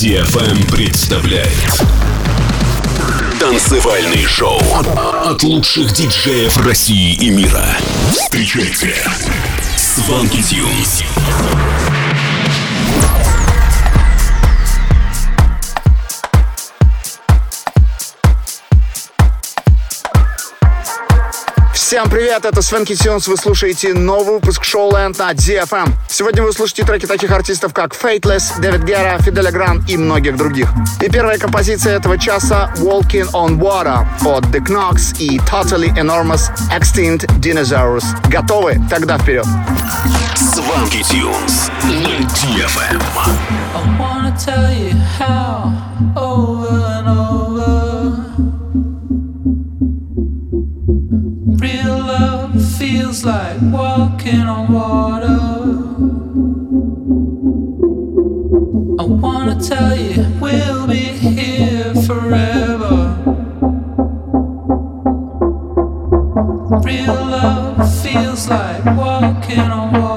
DFM представляет Танцевальный шоу от лучших диджеев России и мира. Встречайте Сванки Тюнс. Всем привет, это Свенки Тюнс, вы слушаете новый выпуск Шоуленд на DFM. Сегодня вы услышите треки таких артистов, как Fateless, Дэвид Гера, Фиделя Гран и многих других. И первая композиция этого часа Walking on Water от The Knox и Totally Enormous Extinct Dinosaurs. Готовы? Тогда вперед. Сванки Тюнс на DFM. I wanna tell you how over and over feels like walking on water. I wanna tell you we'll be here forever. Real love feels like walking on water.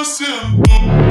coração.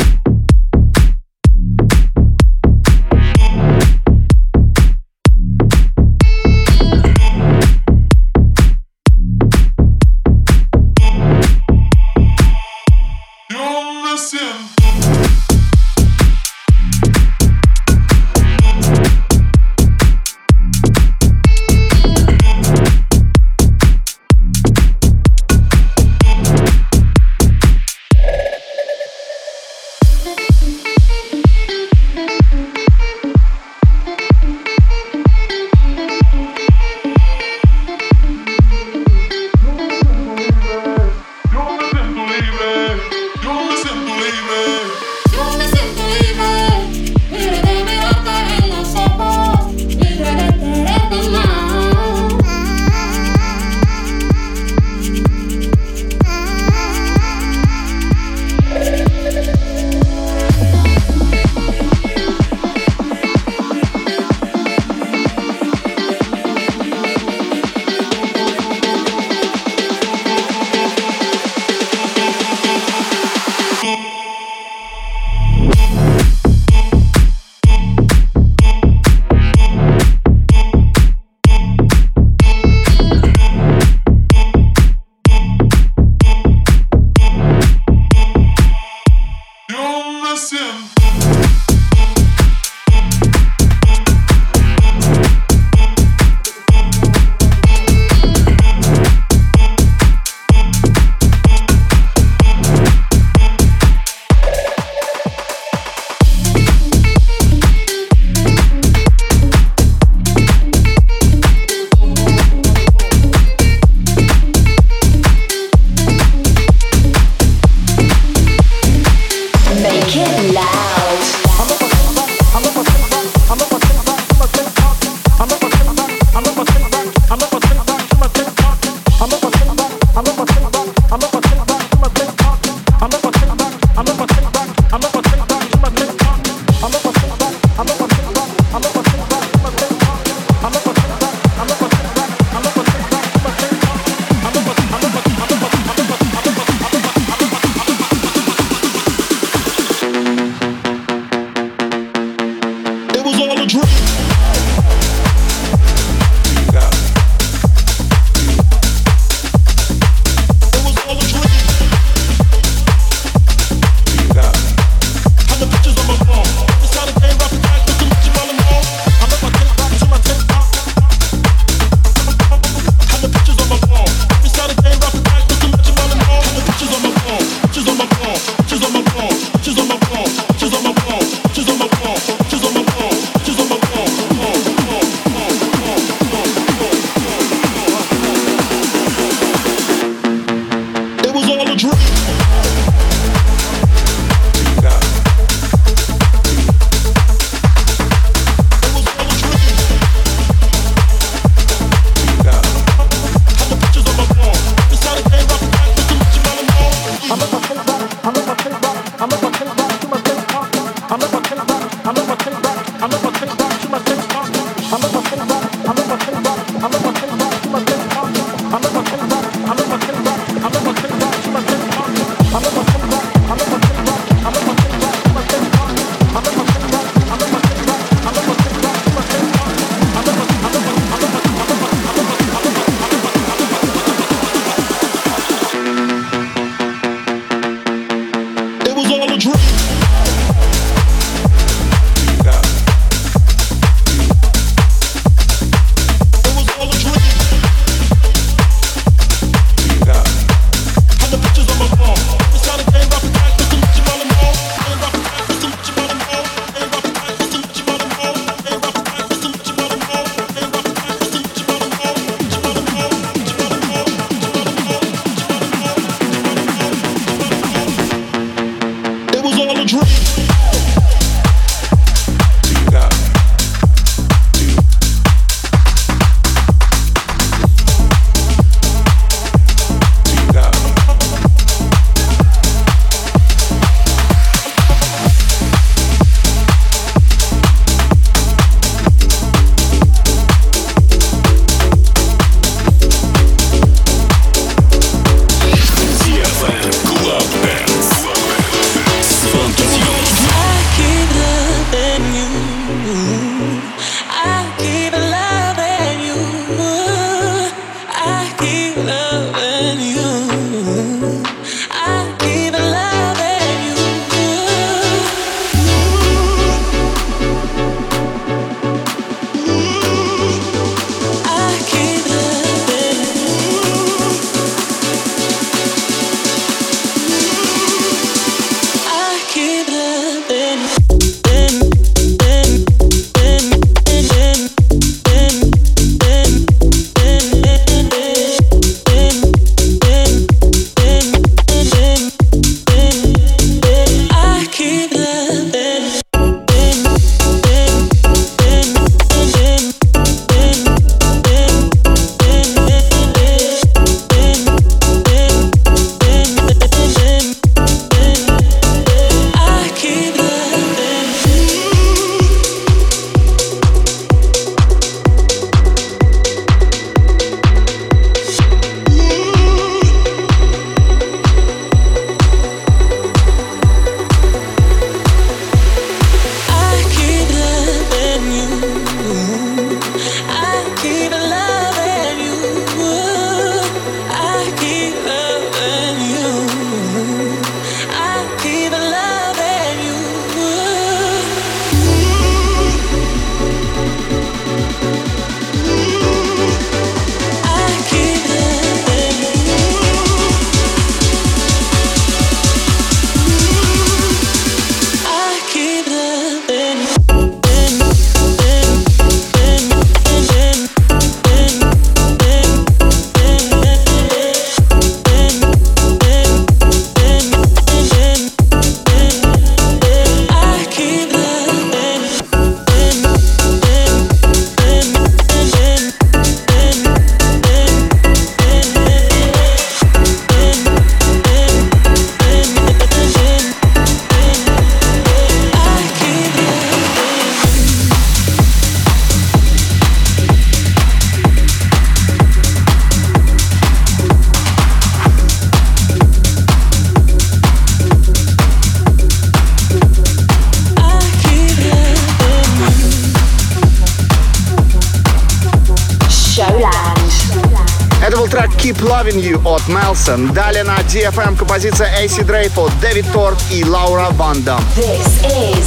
Keep Loving You от Мелсон. Далее на DFM композиция AC Дрейп от Дэвид Торт и Лаура Ван Дам. This is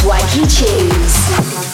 Swanky Tunes.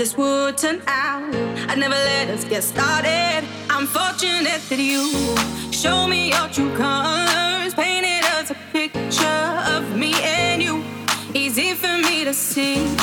this would turn out. I never let us get started. I'm fortunate that you show me your true colors, painted us a picture of me and you. Easy for me to see.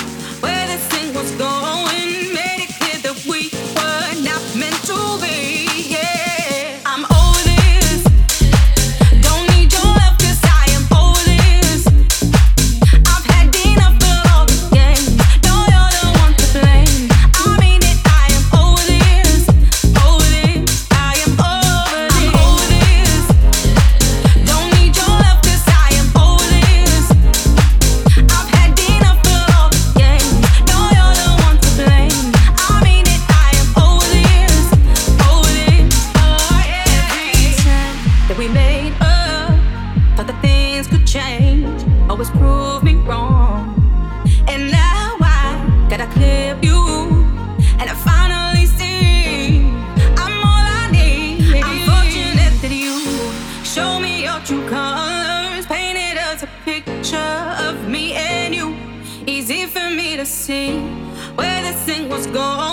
go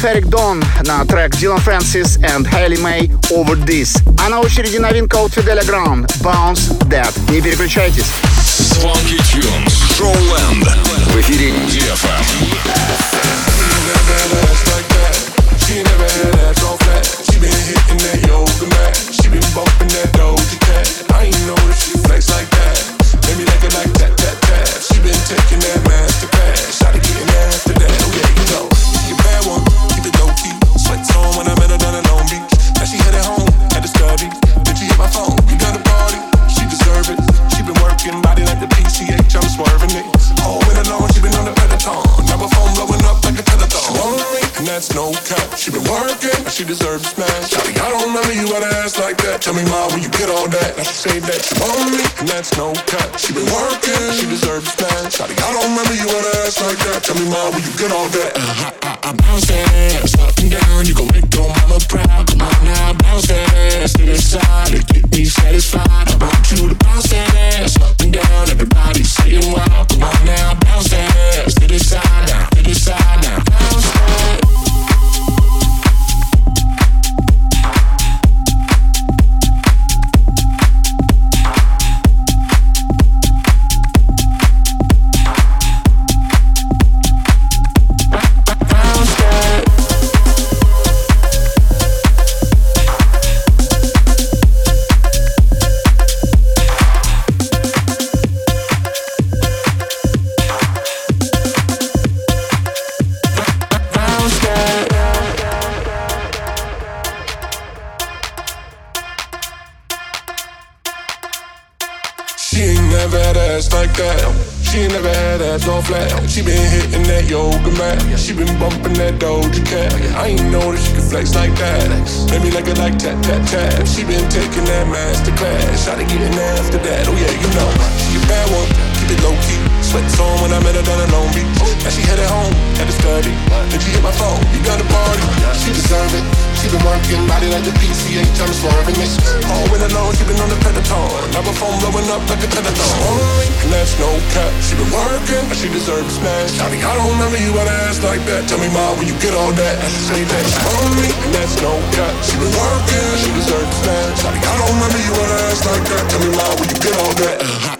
Atmospheric Dawn на трек Dylan Francis and Haley May Over This. А на очереди новинка от Fidelia Ground Bounce Dead. Не переключайтесь. Swanky Tunes. Showland. В эфире DFM. ass, no cap. She been working, she deserves a smash. Shawty, I don't remember you had an ass like that. Tell me, mom, where you get all that? Now she say that she want me, and that's no cap. She been working, she deserves a smash. Shawty, I don't remember you had an ass like that. Tell me, mom, where you get all that? Uh-huh, uh-huh, uh, I, I, I bounce that ass up and down. You gon' make your mama proud. Come on now, bounce that ass to the side and get me satisfied. I want you to bounce that ass up and down. Everybody saying wow. shot to get it now after that. Oh yeah, you know. She a bad one, keep it low key. Sweats on when I met her down in Long Beach. Now she headed home, had to study. Then she hit my phone, you got a party. She deserve it. She been working body like the PCH, I'm swerving this. All winter long, she been on the pedestal. Now my phone blowing up like a telethon. Only, and that's no cap. She been working, and she deserves smash. I mean, I don't remember you had ass like that. Tell me, ma, when you get all that, say that. Only, and that's no cap. She been working, she deserves smash. I mean, I don't remember you had ass like that. Tell me, ma, where you get all that?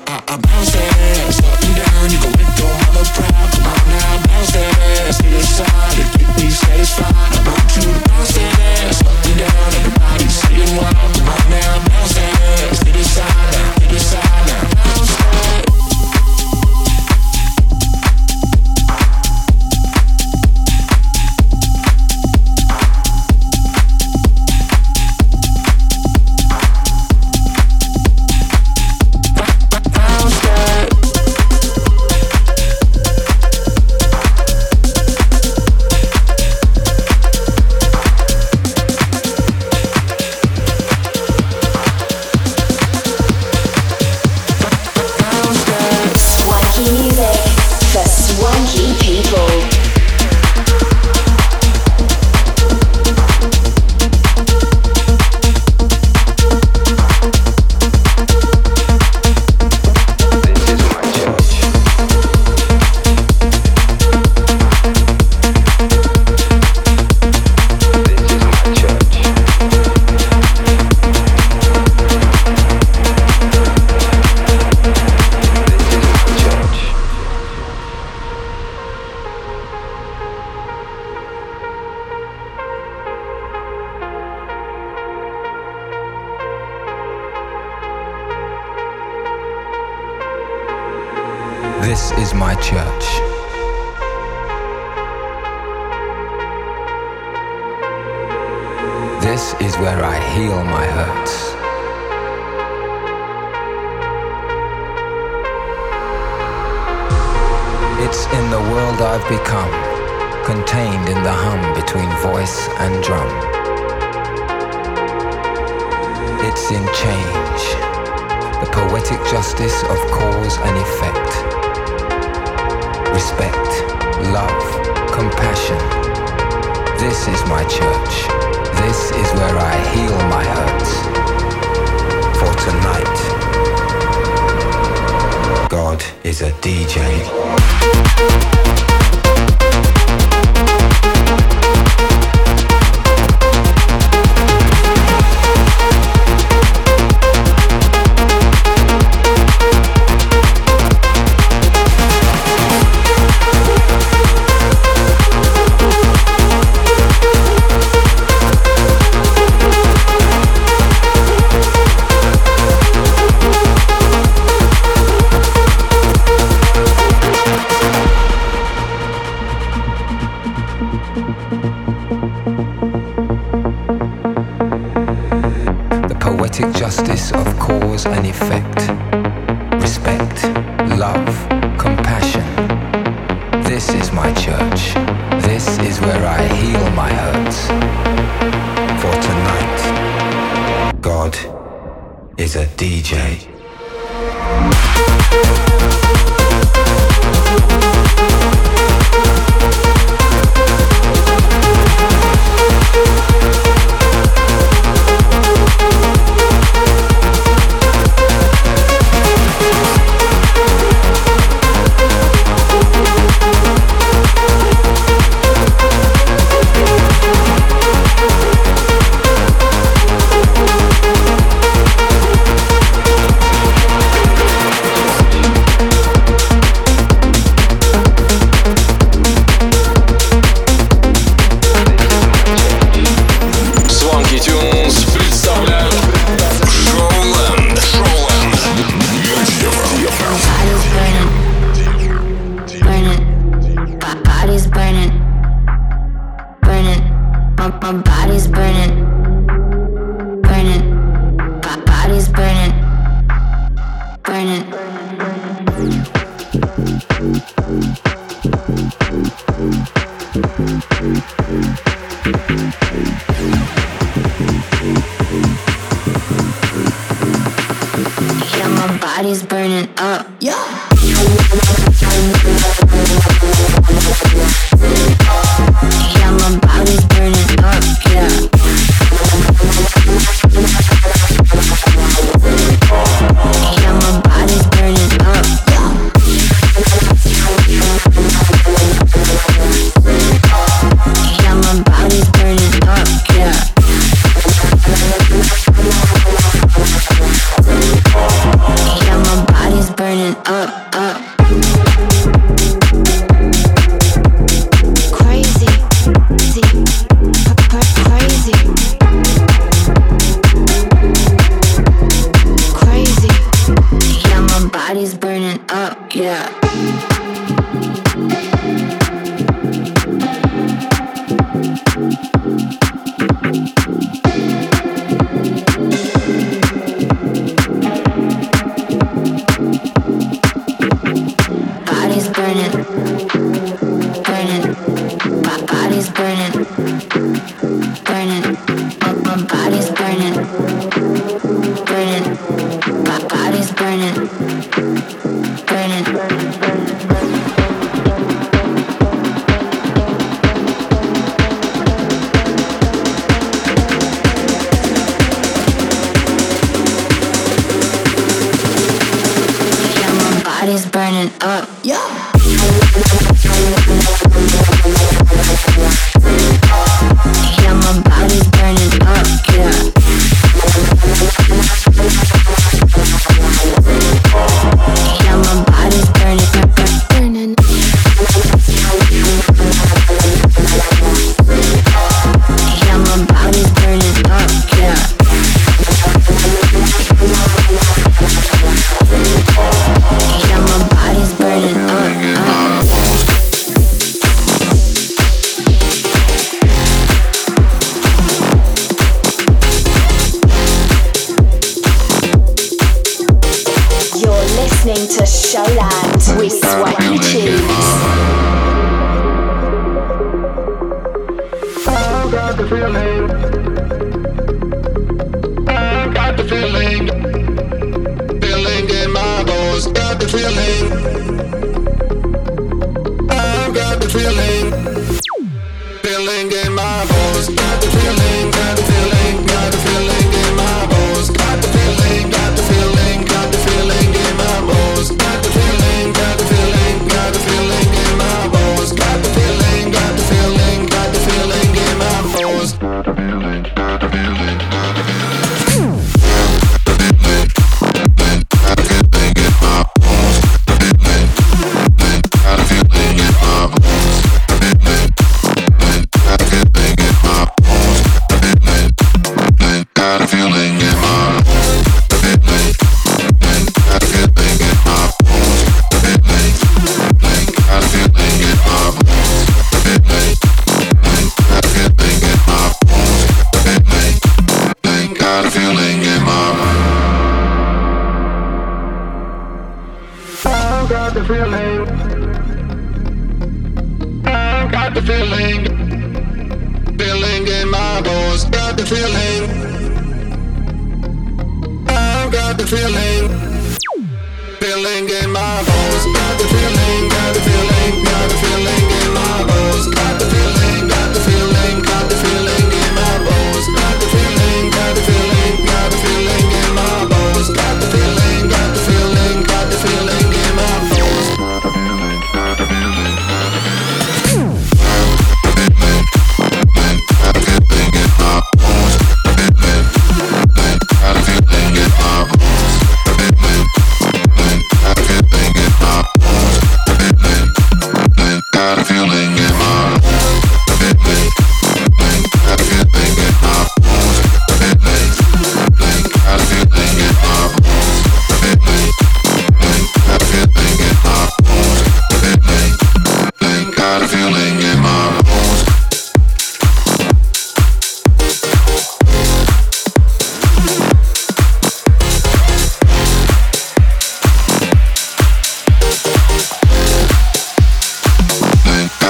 Contained in the hum between voice and drum. It's in change, the poetic justice of cause and effect. Respect, love, compassion. This is my church. This is where I heal my hurts. For tonight, God is a DJ.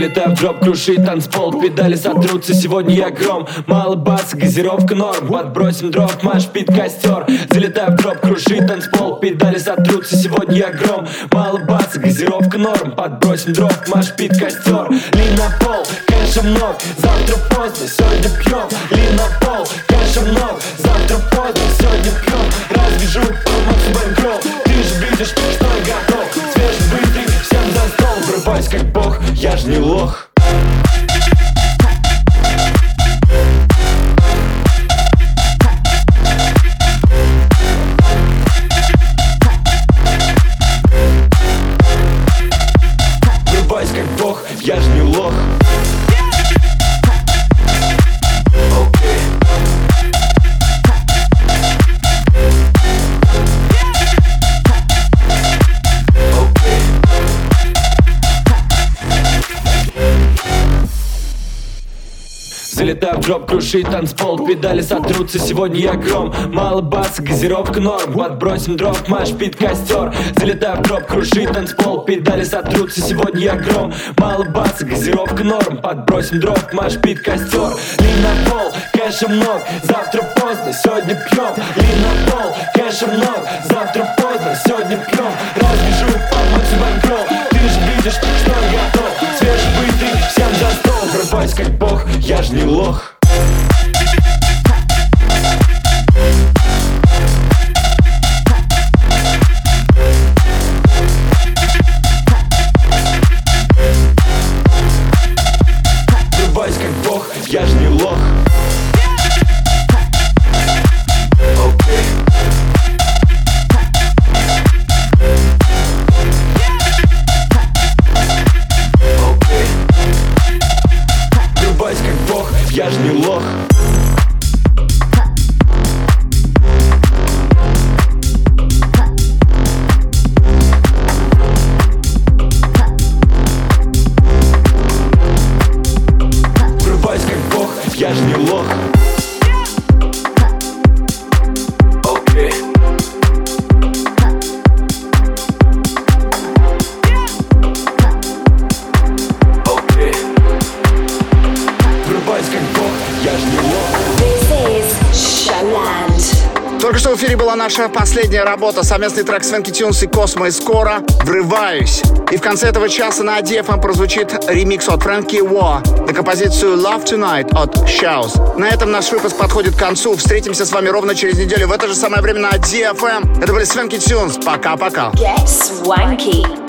залетаю в дроп, круши танцпол Педали сотрутся, сегодня я гром. Мало баса, газировка норм Подбросим дров, маш, пит, костер. Залетаю в дроп, круши танцпол Педали сотрутся, сегодня я гром. Мало баса, газировка норм Подбросим дров, маш, пит, костер. Ли на пол, кэша много, Завтра поздно, сегодня пьем. Ли на пол, кэша много. Drop крушит танцпол Педали сотрутся, сегодня я гром. Мало баса, газировка норм Подбросим drop, mosh pit костер. Залетаю в drop, крушит танцпол Педали сотрутся, сегодня я гром. Мало баса, газировка норм Подбросим drop, mosh pit костер. Lean на пол, кэша много Завтра поздно, сегодня пьем. Lean на пол, кэша много Завтра поздно, сегодня пьем. Развяжу, помочь банкрот Ты же видишь, что я готов. Свежебытый, всем за стол. Врываюсь как бог, я ж не лох работа, совместный трек Свенки Тюнс и Космо и скоро «Врываюсь». И в конце этого часа на DFM прозвучит ремикс от Фрэнки Уо на композицию Love Tonight от Shouse. На этом наш выпуск подходит к концу. Встретимся с вами ровно через неделю в это же самое время на DFM. Это были Свенки Тюнс. Пока-пока. Get swanky.